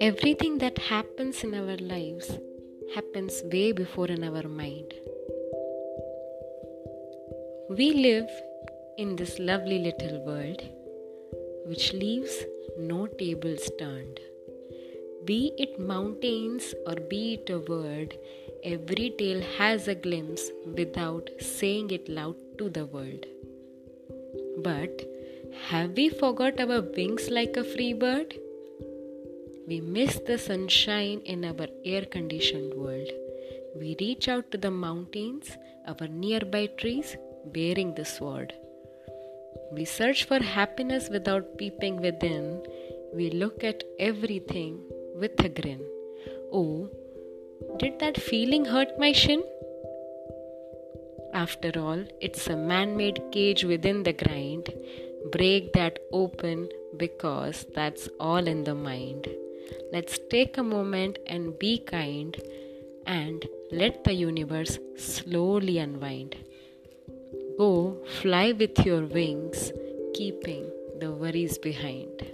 Everything that happens in our lives happens way before in our mind. We live in this lovely little world which leaves no tables turned. Be it mountains or be it a word, every tale has a glimpse without saying it loud to the world. But have we forgot our wings like a free bird? We miss the sunshine in our air conditioned world. We reach out to the mountains, our nearby trees, bearing the sword. We search for happiness without peeping within. We look at everything with a grin. Oh, did that feeling hurt my shin? After all, it's a man made cage within the grind. Break that open because that's all in the mind. Let's take a moment and be kind and let the universe slowly unwind. Go fly with your wings, keeping the worries behind.